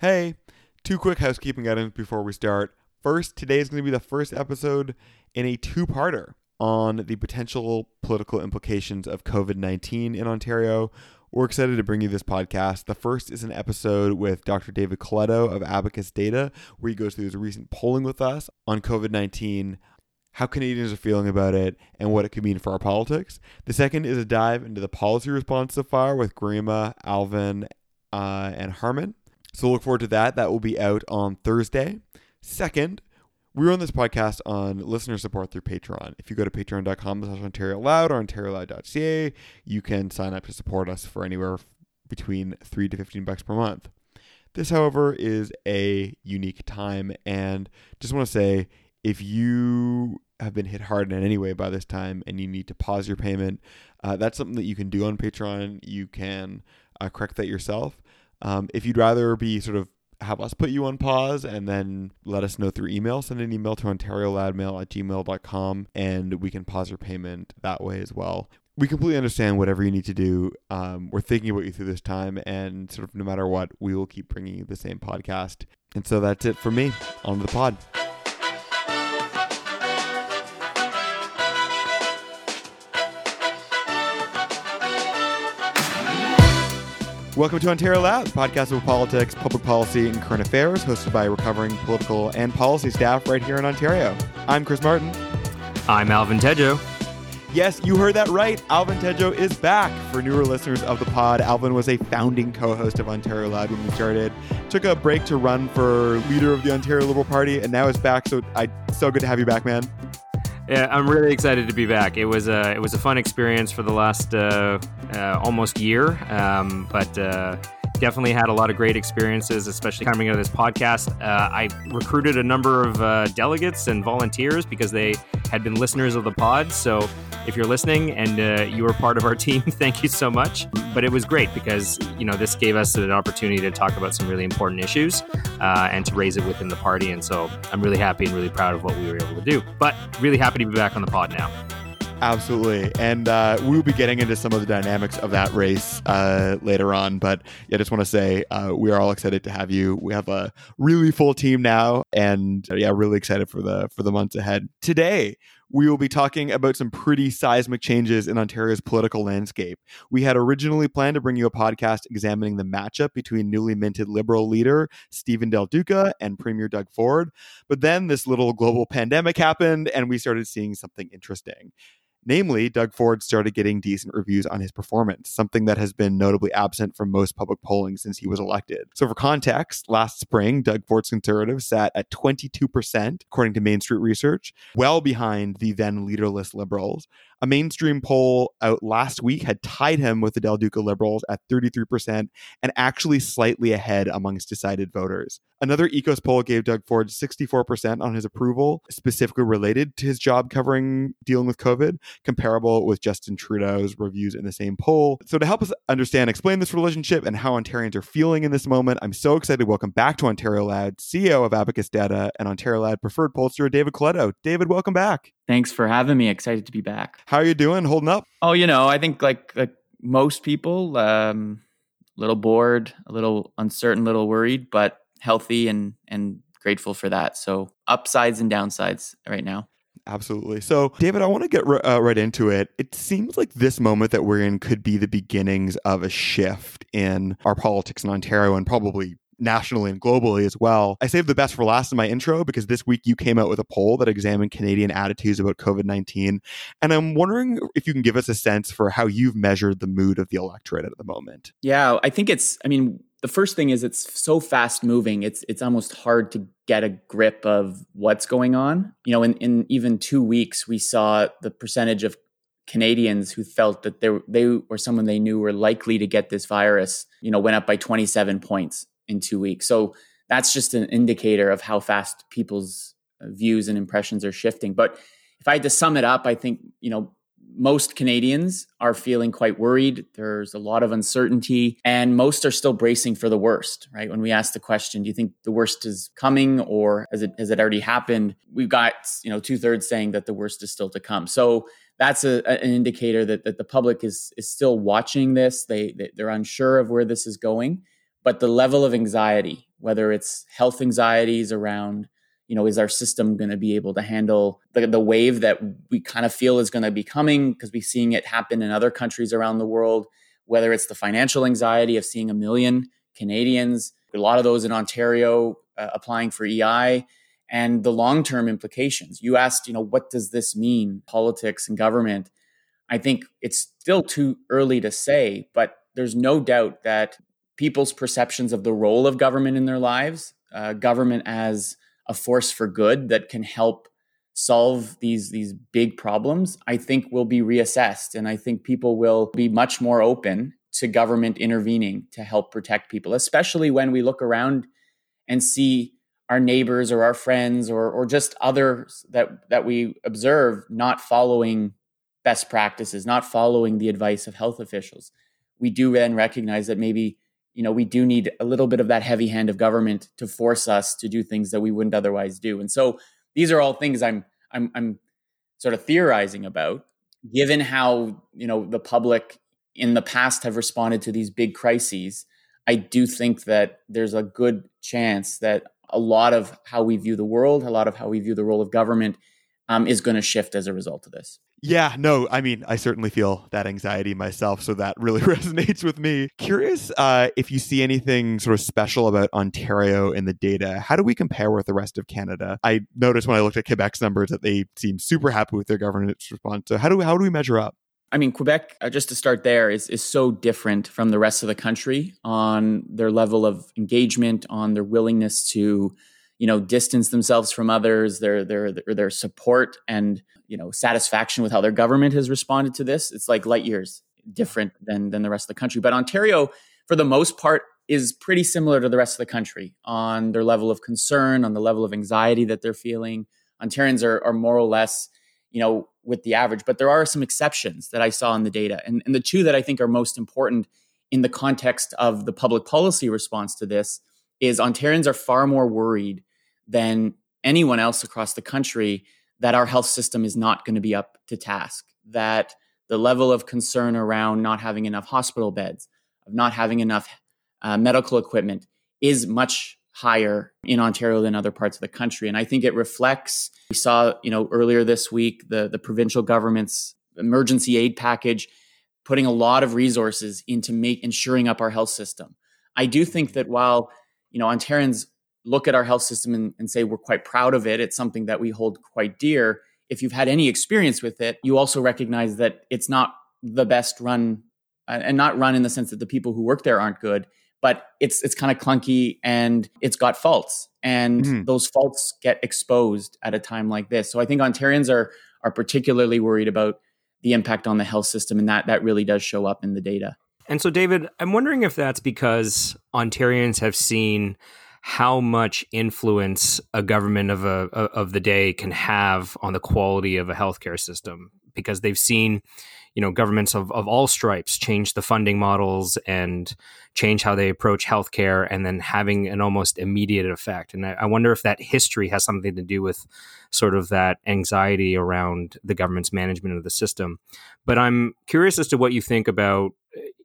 Hey, two quick housekeeping items before we start. First, today is going to be the first episode in a two parter on the potential political implications of COVID 19 in Ontario. We're excited to bring you this podcast. The first is an episode with Dr. David Coletto of Abacus Data, where he goes through his recent polling with us on COVID 19, how Canadians are feeling about it, and what it could mean for our politics. The second is a dive into the policy response so far with Grima, Alvin, uh, and Harman. So look forward to that. That will be out on Thursday. Second, we run this podcast on listener support through Patreon. If you go to patreon.com slash Ontario Loud or OntarioLoud.ca, you can sign up to support us for anywhere between 3 to 15 bucks per month. This, however, is a unique time, and just want to say if you have been hit hard in any way by this time and you need to pause your payment, uh, that's something that you can do on Patreon. You can uh, correct that yourself. Um, if you'd rather be sort of have us put you on pause and then let us know through email, send an email to ontarioloudmail at gmail.com and we can pause your payment that way as well. We completely understand whatever you need to do. Um, we're thinking about you through this time, and sort of no matter what, we will keep bringing you the same podcast. And so that's it for me. On to the pod. Welcome to Ontario Loud, the podcast about politics, public policy, and current affairs, hosted by recovering political and policy staff right here in Ontario. I'm Chris Martin. I'm Alvin Tedjo. Yes, you heard that right. Alvin Tedjo is back. For newer listeners of the pod, Alvin was a founding co host of Ontario Loud when we started. Took a break to run for leader of the Ontario Liberal Party, and now is back. So I so good to have you back, man. Yeah, I'm really excited to be back. It was a it was a fun experience for the last uh, uh, almost year, um, but uh, definitely had a lot of great experiences, especially coming out of this podcast. Uh, I recruited a number of uh, delegates and volunteers because they had been listeners of the pod. So if you're listening and uh, you were part of our team, thank you so much. But it was great because you know this gave us an opportunity to talk about some really important issues uh, and to raise it within the party. And so I'm really happy and really proud of what we were able to do. But really happy to be back on the pod now. Absolutely. And uh, we'll be getting into some of the dynamics of that race uh, later on. But yeah, I just want to say uh, we are all excited to have you. We have a really full team now, and uh, yeah, really excited for the for the months ahead. Today, we will be talking about some pretty seismic changes in Ontario's political landscape. We had originally planned to bring you a podcast examining the matchup between newly minted Liberal leader Stephen Del Duca and Premier Doug Ford. But then this little global pandemic happened, and we started seeing something interesting. Namely, Doug Ford started getting decent reviews on his performance, something that has been notably absent from most public polling since he was elected. So, for context, last spring, Doug Ford's conservatives sat at 22%, according to Mainstreet Research, well behind the then leaderless Liberals. A Mainstreet poll out last week had tied him with the Del Duca Liberals at 33% and actually slightly ahead amongst decided voters. Another EKOS poll gave Doug Ford 64% on his approval, specifically related to his job covering dealing with COVID, comparable with Justin Trudeau's reviews in the same poll. So, to help us understand, explain this relationship and how Ontarians are feeling in this moment, I'm so excited to welcome back to Ontario Loud CEO of Abacus Data and Ontario Loud preferred pollster David Coletto. David, welcome back. Thanks for having me. Excited to be back. How are you doing? Holding up? Oh, you know, I think like like most people, um, a little bored, a little uncertain, a little worried, but healthy and and grateful for that. So upsides and downsides right now. Absolutely. So, David, I want to get r- uh, right into it. It seems like this moment that we're in could be the beginnings of a shift in our politics in Ontario and probably nationally and globally as well. I saved the best for last in my intro because this week you came out with a poll that examined Canadian attitudes about COVID 19. And I'm wondering if you can give us a sense for how you've measured the mood of the electorate at the moment. Yeah, I think it's, I mean, the first thing is it's so fast moving it's it's almost hard to get a grip of what's going on you know in, in even two weeks we saw the percentage of canadians who felt that they, they or someone they knew were likely to get this virus you know went up by 27 points in two weeks. So that's just an indicator of how fast people's uh, views and impressions are shifting. But if I had to sum it up, I think, you know, most Canadians are feeling quite worried. There's a lot of uncertainty, and most are still bracing for the worst, right? When we ask the question, do you think the worst is coming or has it, has it already happened? We've got, you know, two thirds saying that the worst is still to come. So that's a, an indicator that, that the public is, is still watching this. They, they, they're unsure of where this is going but the level of anxiety whether it's health anxieties around, you know, is our system going to be able to handle the, the wave that we kind of feel is going to be coming because we're seeing it happen in other countries around the world, whether it's the financial anxiety of seeing a million Canadians, a lot of those in Ontario uh, applying for EI, and the long term implications. You asked, you know, what does this mean, politics and government? I think it's still too early to say, but there's no doubt that people's perceptions of the role of government in their lives, uh, government as a force for good that can help solve these these big problems, I think will be reassessed, and I think people will be much more open to government intervening to help protect people, especially when we look around and see our neighbors or our friends or or just others that that we observe not following best practices, not following the advice of health officials. We do then recognize that maybe you know we do need a little bit of that heavy hand of government to force us to do things that we wouldn't otherwise do. And so these are all things I'm I'm I'm sort of theorizing about given how you know the public in the past have responded to these big crises I do think that there's a good chance that a lot of how we view the world, a lot of how we view the role of government um, is going to shift as a result of this. Yeah, no, I mean, I certainly feel that anxiety myself, so that really resonates with me. Curious uh, if you see anything sort of special about Ontario in the data. How do we compare with the rest of Canada? I noticed when I looked at Quebec's numbers that they seem super happy with their governance response. So how do we, how do we measure up? I mean, Quebec, uh, just to start there, is, is so different from the rest of the country on their level of engagement, on their willingness to, you know, distance themselves from others, their their their, their support and you know satisfaction with how their government has responded to this. It's like light years different than than the rest of the country. But Ontario, for the most part, is pretty similar to the rest of the country on their level of concern, on the level of anxiety that they're feeling. Ontarians are, are more or less you know, with the average. But there are some exceptions that I saw in the data. And, and the two that I think are most important in the context of the public policy response to this is Ontarians are far more worried than anyone else across the country that our health system is not going to be up to task, that the level of concern around not having enough hospital beds, of not having enough uh, medical equipment is much higher in Ontario than other parts of the country. And I think it reflects, we saw, you know, earlier this week, the, the provincial government's emergency aid package putting a lot of resources into make ensuring up our health system. I do think that while, you know, Ontarians look at our health system and, and say we're quite proud of it, it's something that we hold quite dear. If you've had any experience with it, you also recognize that it's not the best run uh, and not run in the sense that the people who work there aren't good but it's it's kind of clunky and it's got faults and mm-hmm. those faults get exposed at a time like this so i think ontarians are are particularly worried about the impact on the health system and that that really does show up in the data and so david i'm wondering if that's because ontarians have seen how much influence a government of a of the day can have on the quality of a healthcare system. Because they've seen you know governments of, of all stripes change the funding models and change how they approach healthcare and then having an almost immediate effect. And I, I wonder if that history has something to do with sort of that anxiety around the government's management of the system. But i'm curious as to what you think about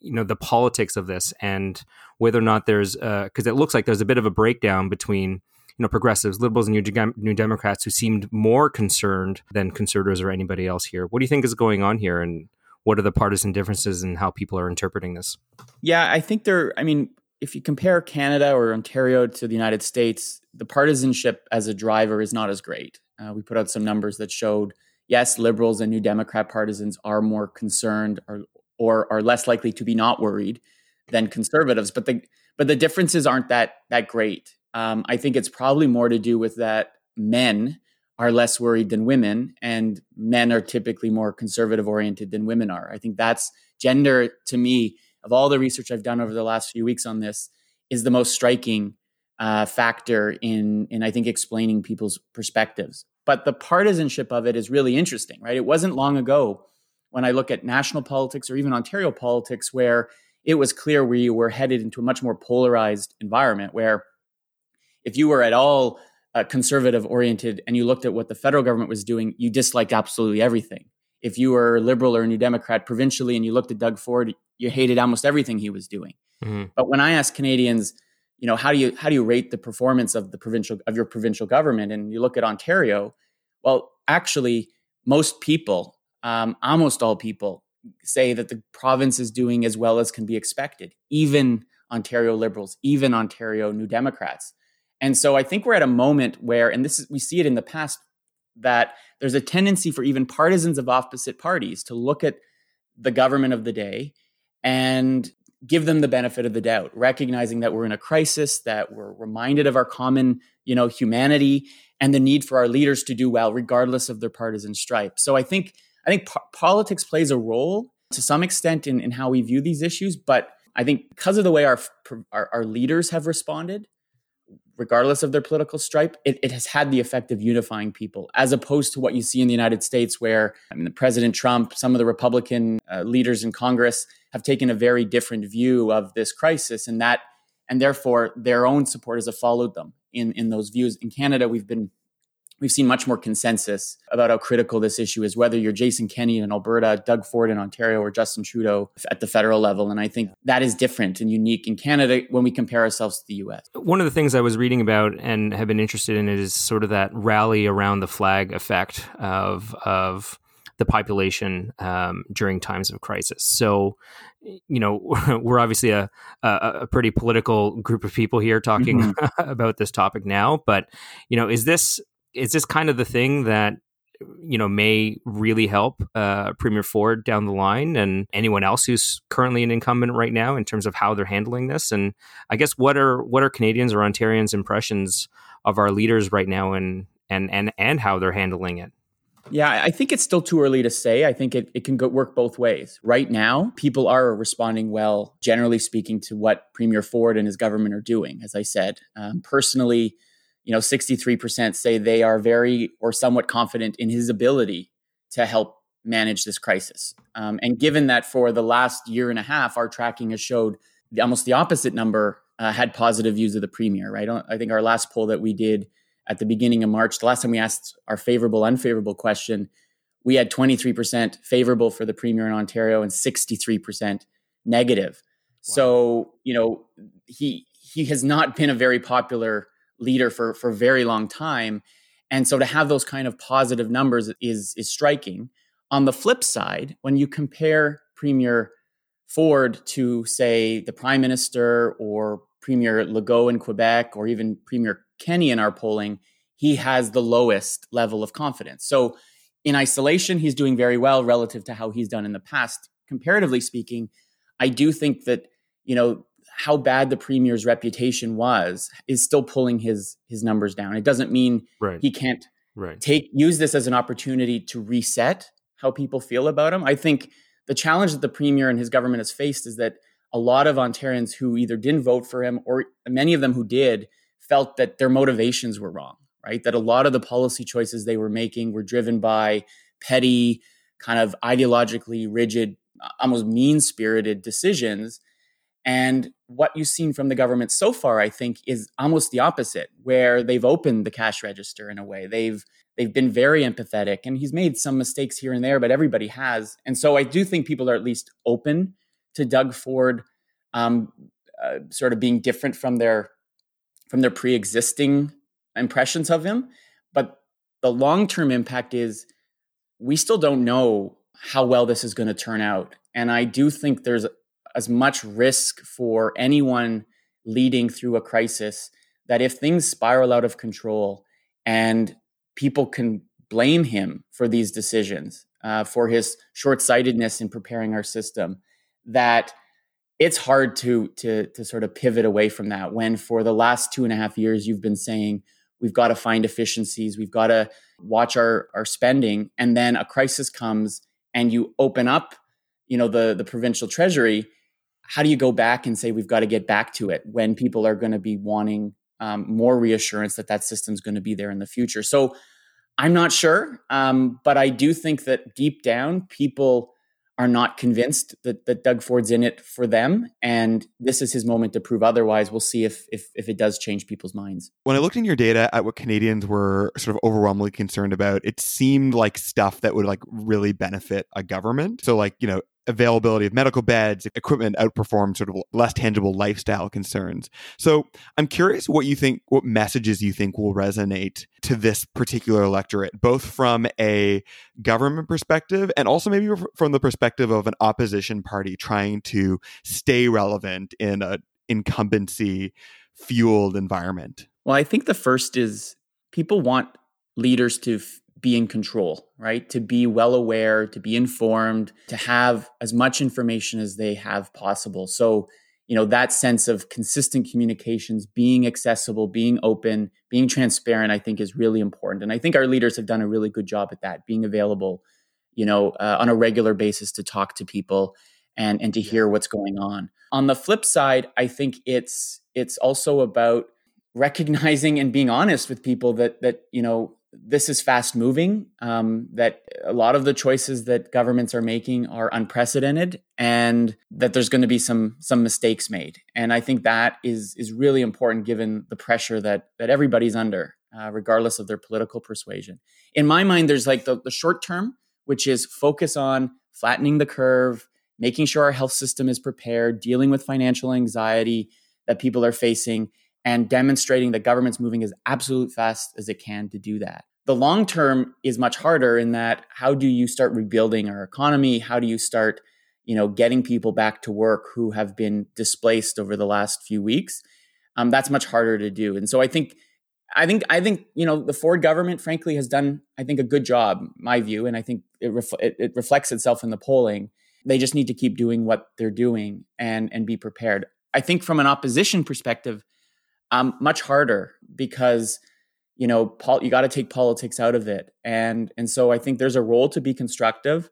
you know the politics of this and whether or not there's because uh, it looks like there's a bit of a breakdown between you know progressives, liberals, and New, New Democrats who seemed more concerned than conservatives or anybody else here. What do you think is going on here, and what are the partisan differences and how people are interpreting this? Yeah, I think there. I mean, if you compare Canada or Ontario to the United States, the partisanship as a driver is not as great. Uh, we put out some numbers that showed yes, liberals and New Democrat partisans are more concerned or or are less likely to be not worried than conservatives, but the but the differences aren't that that great. Um, I think it's probably more to do with that men are less worried than women, and men are typically more conservative oriented than women are. I think that's gender to me, of all the research I've done over the last few weeks on this, is the most striking uh, factor in in I think explaining people's perspectives. But the partisanship of it is really interesting, right? It wasn't long ago when I look at national politics or even Ontario politics where it was clear we were headed into a much more polarized environment where if you were at all uh, conservative oriented and you looked at what the federal government was doing, you disliked absolutely everything. If you were liberal or a New Democrat provincially and you looked at Doug Ford, you hated almost everything he was doing. Mm-hmm. But when I ask Canadians, you know, how do you how do you rate the performance of the provincial of your provincial government? And you look at Ontario. Well, actually, most people, um, almost all people, say that the province is doing as well as can be expected. Even Ontario Liberals, even Ontario New Democrats. And so I think we're at a moment where, and this is we see it in the past, that there's a tendency for even partisans of opposite parties to look at the government of the day and give them the benefit of the doubt, recognizing that we're in a crisis, that we're reminded of our common, you know, humanity and the need for our leaders to do well, regardless of their partisan stripe. So I think I think po- politics plays a role to some extent in, in how we view these issues, but I think because of the way our, our, our leaders have responded, regardless of their political stripe, it, it, has had the effect of unifying people, as opposed to what you see in the United States, where I mean, the President Trump, some of the Republican uh, leaders in Congress have taken a very different view of this crisis, and that, and therefore their own supporters have followed them in in those views. In Canada, we've been we've seen much more consensus about how critical this issue is, whether you're Jason Kenney in Alberta, Doug Ford in Ontario, or Justin Trudeau at the federal level. And I think that is different and unique in Canada when we compare ourselves to the US. One of the things I was reading about and have been interested in is sort of that rally around the flag effect of, of the population um, during times of crisis. So, you know, we're obviously a, a, a pretty political group of people here talking mm-hmm. about this topic now. But, you know, is this is this kind of the thing that you know may really help uh, Premier Ford down the line and anyone else who's currently an incumbent right now in terms of how they're handling this. And I guess what are what are Canadians or Ontarians' impressions of our leaders right now and and and and how they're handling it? Yeah, I think it's still too early to say. I think it, it can go, work both ways. Right now, people are responding well, generally speaking, to what Premier Ford and his government are doing. As I said, um, personally, you know 63% say they are very or somewhat confident in his ability to help manage this crisis. Um, and given that for the last year and a half our tracking has showed the, almost the opposite number uh, had positive views of the premier right? I think our last poll that we did at the beginning of march the last time we asked our favorable unfavorable question we had 23% favorable for the premier in ontario and 63% negative. Wow. so you know he he has not been a very popular leader for for a very long time. And so to have those kind of positive numbers is is striking. On the flip side when you compare premier ford to say the prime minister or premier legault in quebec or even premier kenney in our polling he has the lowest level of confidence. So in isolation he's doing very well relative to how he's done in the past. Comparatively speaking i do think that you know how bad the premier's reputation was is still pulling his his numbers down. It doesn't mean right. he can't right. take use this as an opportunity to reset how people feel about him. I think the challenge that the premier and his government has faced is that a lot of Ontarians who either didn't vote for him or many of them who did felt that their motivations were wrong, right? That a lot of the policy choices they were making were driven by petty, kind of ideologically rigid, almost mean spirited decisions and what you've seen from the government so far, I think, is almost the opposite, where they've opened the cash register in a way. They've they've been very empathetic, and he's made some mistakes here and there, but everybody has. And so I do think people are at least open to Doug Ford, um, uh, sort of being different from their from their pre-existing impressions of him. But the long-term impact is we still don't know how well this is going to turn out. And I do think there's as much risk for anyone leading through a crisis that if things spiral out of control and people can blame him for these decisions, uh, for his short sightedness in preparing our system, that it's hard to, to, to sort of pivot away from that when for the last two and a half years you've been saying, we've got to find efficiencies, we've got to watch our, our spending, and then a crisis comes and you open up you know the the provincial treasury how do you go back and say we've got to get back to it when people are going to be wanting um, more reassurance that that system's going to be there in the future? So i'm not sure um, but i do think that deep down people are not convinced that, that doug ford's in it for them and this is his moment to prove otherwise. We'll see if, if if it does change people's minds. When i looked in your data at what canadians were sort of overwhelmingly concerned about it seemed like stuff that would like really benefit a government. So like you know availability of medical beds, equipment outperformed sort of less tangible lifestyle concerns. So I'm curious what you think, what messages you think will resonate to this particular electorate, both from a government perspective and also maybe from the perspective of an opposition party trying to stay relevant in a incumbency fueled environment. Well, I think the first is people want leaders to be in control, right? To be well aware, to be informed, to have as much information as they have possible. So, you know, that sense of consistent communications, being accessible, being open, being transparent, I think is really important. And I think our leaders have done a really good job at that, being available, you know, uh, on a regular basis to talk to people and and to hear what's going on. On the flip side, I think it's it's also about recognizing and being honest with people that that you know this is fast moving um, that a lot of the choices that governments are making are unprecedented and that there's going to be some some mistakes made. And i think that is is really important given the pressure that that everybody's under uh, regardless of their political persuasion. In my mind there's like the, the short term which is focus on flattening the curve making sure our health system is prepared dealing with financial anxiety that people are facing and demonstrating that government's moving as absolute fast as it can to do that. The long term is much harder in that how do you start rebuilding our economy? How do you start, you know, getting people back to work who have been displaced over the last few weeks? Um, that's much harder to do. And so I think I think I think you know the Ford government, frankly, has done I think a good job, my view, and I think it, ref- it, it reflects itself in the polling. They just need to keep doing what they're doing and and be prepared. I think from an opposition perspective, um, much harder because you know you got to take politics out of it. And and so i think there's a role to be constructive.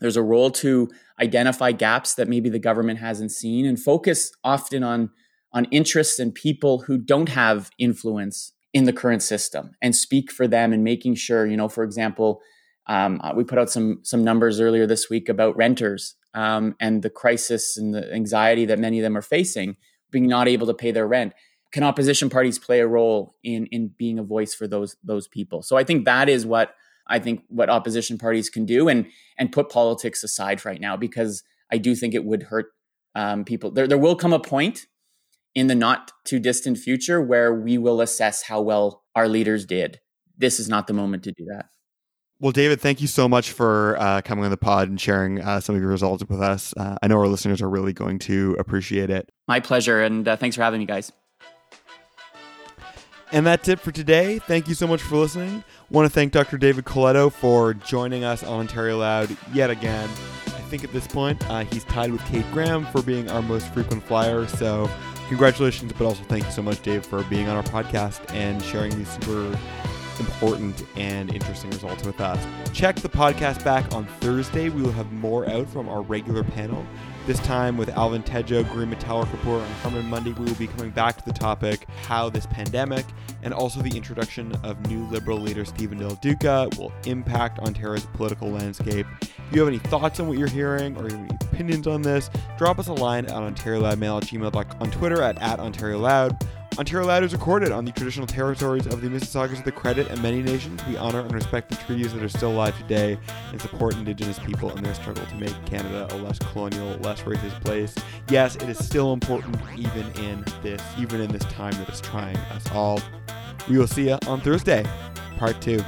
There's a role to identify gaps that maybe the government hasn't seen and focus often on on interests and people who don't have influence in the current system and speak for them and making sure you know for example um, uh, we put out some some numbers earlier this week about renters um, and the crisis and the anxiety that many of them are facing being not able to pay their rent can opposition parties play a role in in being a voice for those those people so i think that is what i think what opposition parties can do and and put politics aside right now because i do think it would hurt um, people there, there will come a point in the not too distant future where we will assess how well our leaders did this is not the moment to do that well, David, thank you so much for uh, coming on the pod and sharing uh, some of your results with us. Uh, I know our listeners are really going to appreciate it. My pleasure. And uh, thanks for having me, guys. And that's it for today. Thank you so much for listening. Want to thank Dr. David Coletto for joining us on Ontario Loud yet again. I think at this point uh, he's tied with Kate Graham for being our most frequent flyer. So congratulations, but also thank you so much, Dave, for being on our podcast and sharing these super important and interesting results with us. Check the podcast back on Thursday. We will have more out from our regular panel. This time with Alvin Tedjo, Green Metallic Report on Harman Monday, we will be coming back to the topic how this pandemic and also the introduction of new Liberal leader Stephen Del Duca will impact Ontario's political landscape. If you have any thoughts on what you're hearing or any opinions on this, drop us a line at OntarioLoudMail at gmail.com, on Twitter at, at OntarioLoud. Ontario Loud is recorded on the traditional territories of the Mississaugas of the Credit and many nations. We honor and respect the treaties that are still alive today and support Indigenous people in their struggle to make Canada a less colonial, less racist place. Yes, it is still important even in this, even in this time that is trying us all. We will see you on Thursday, part two.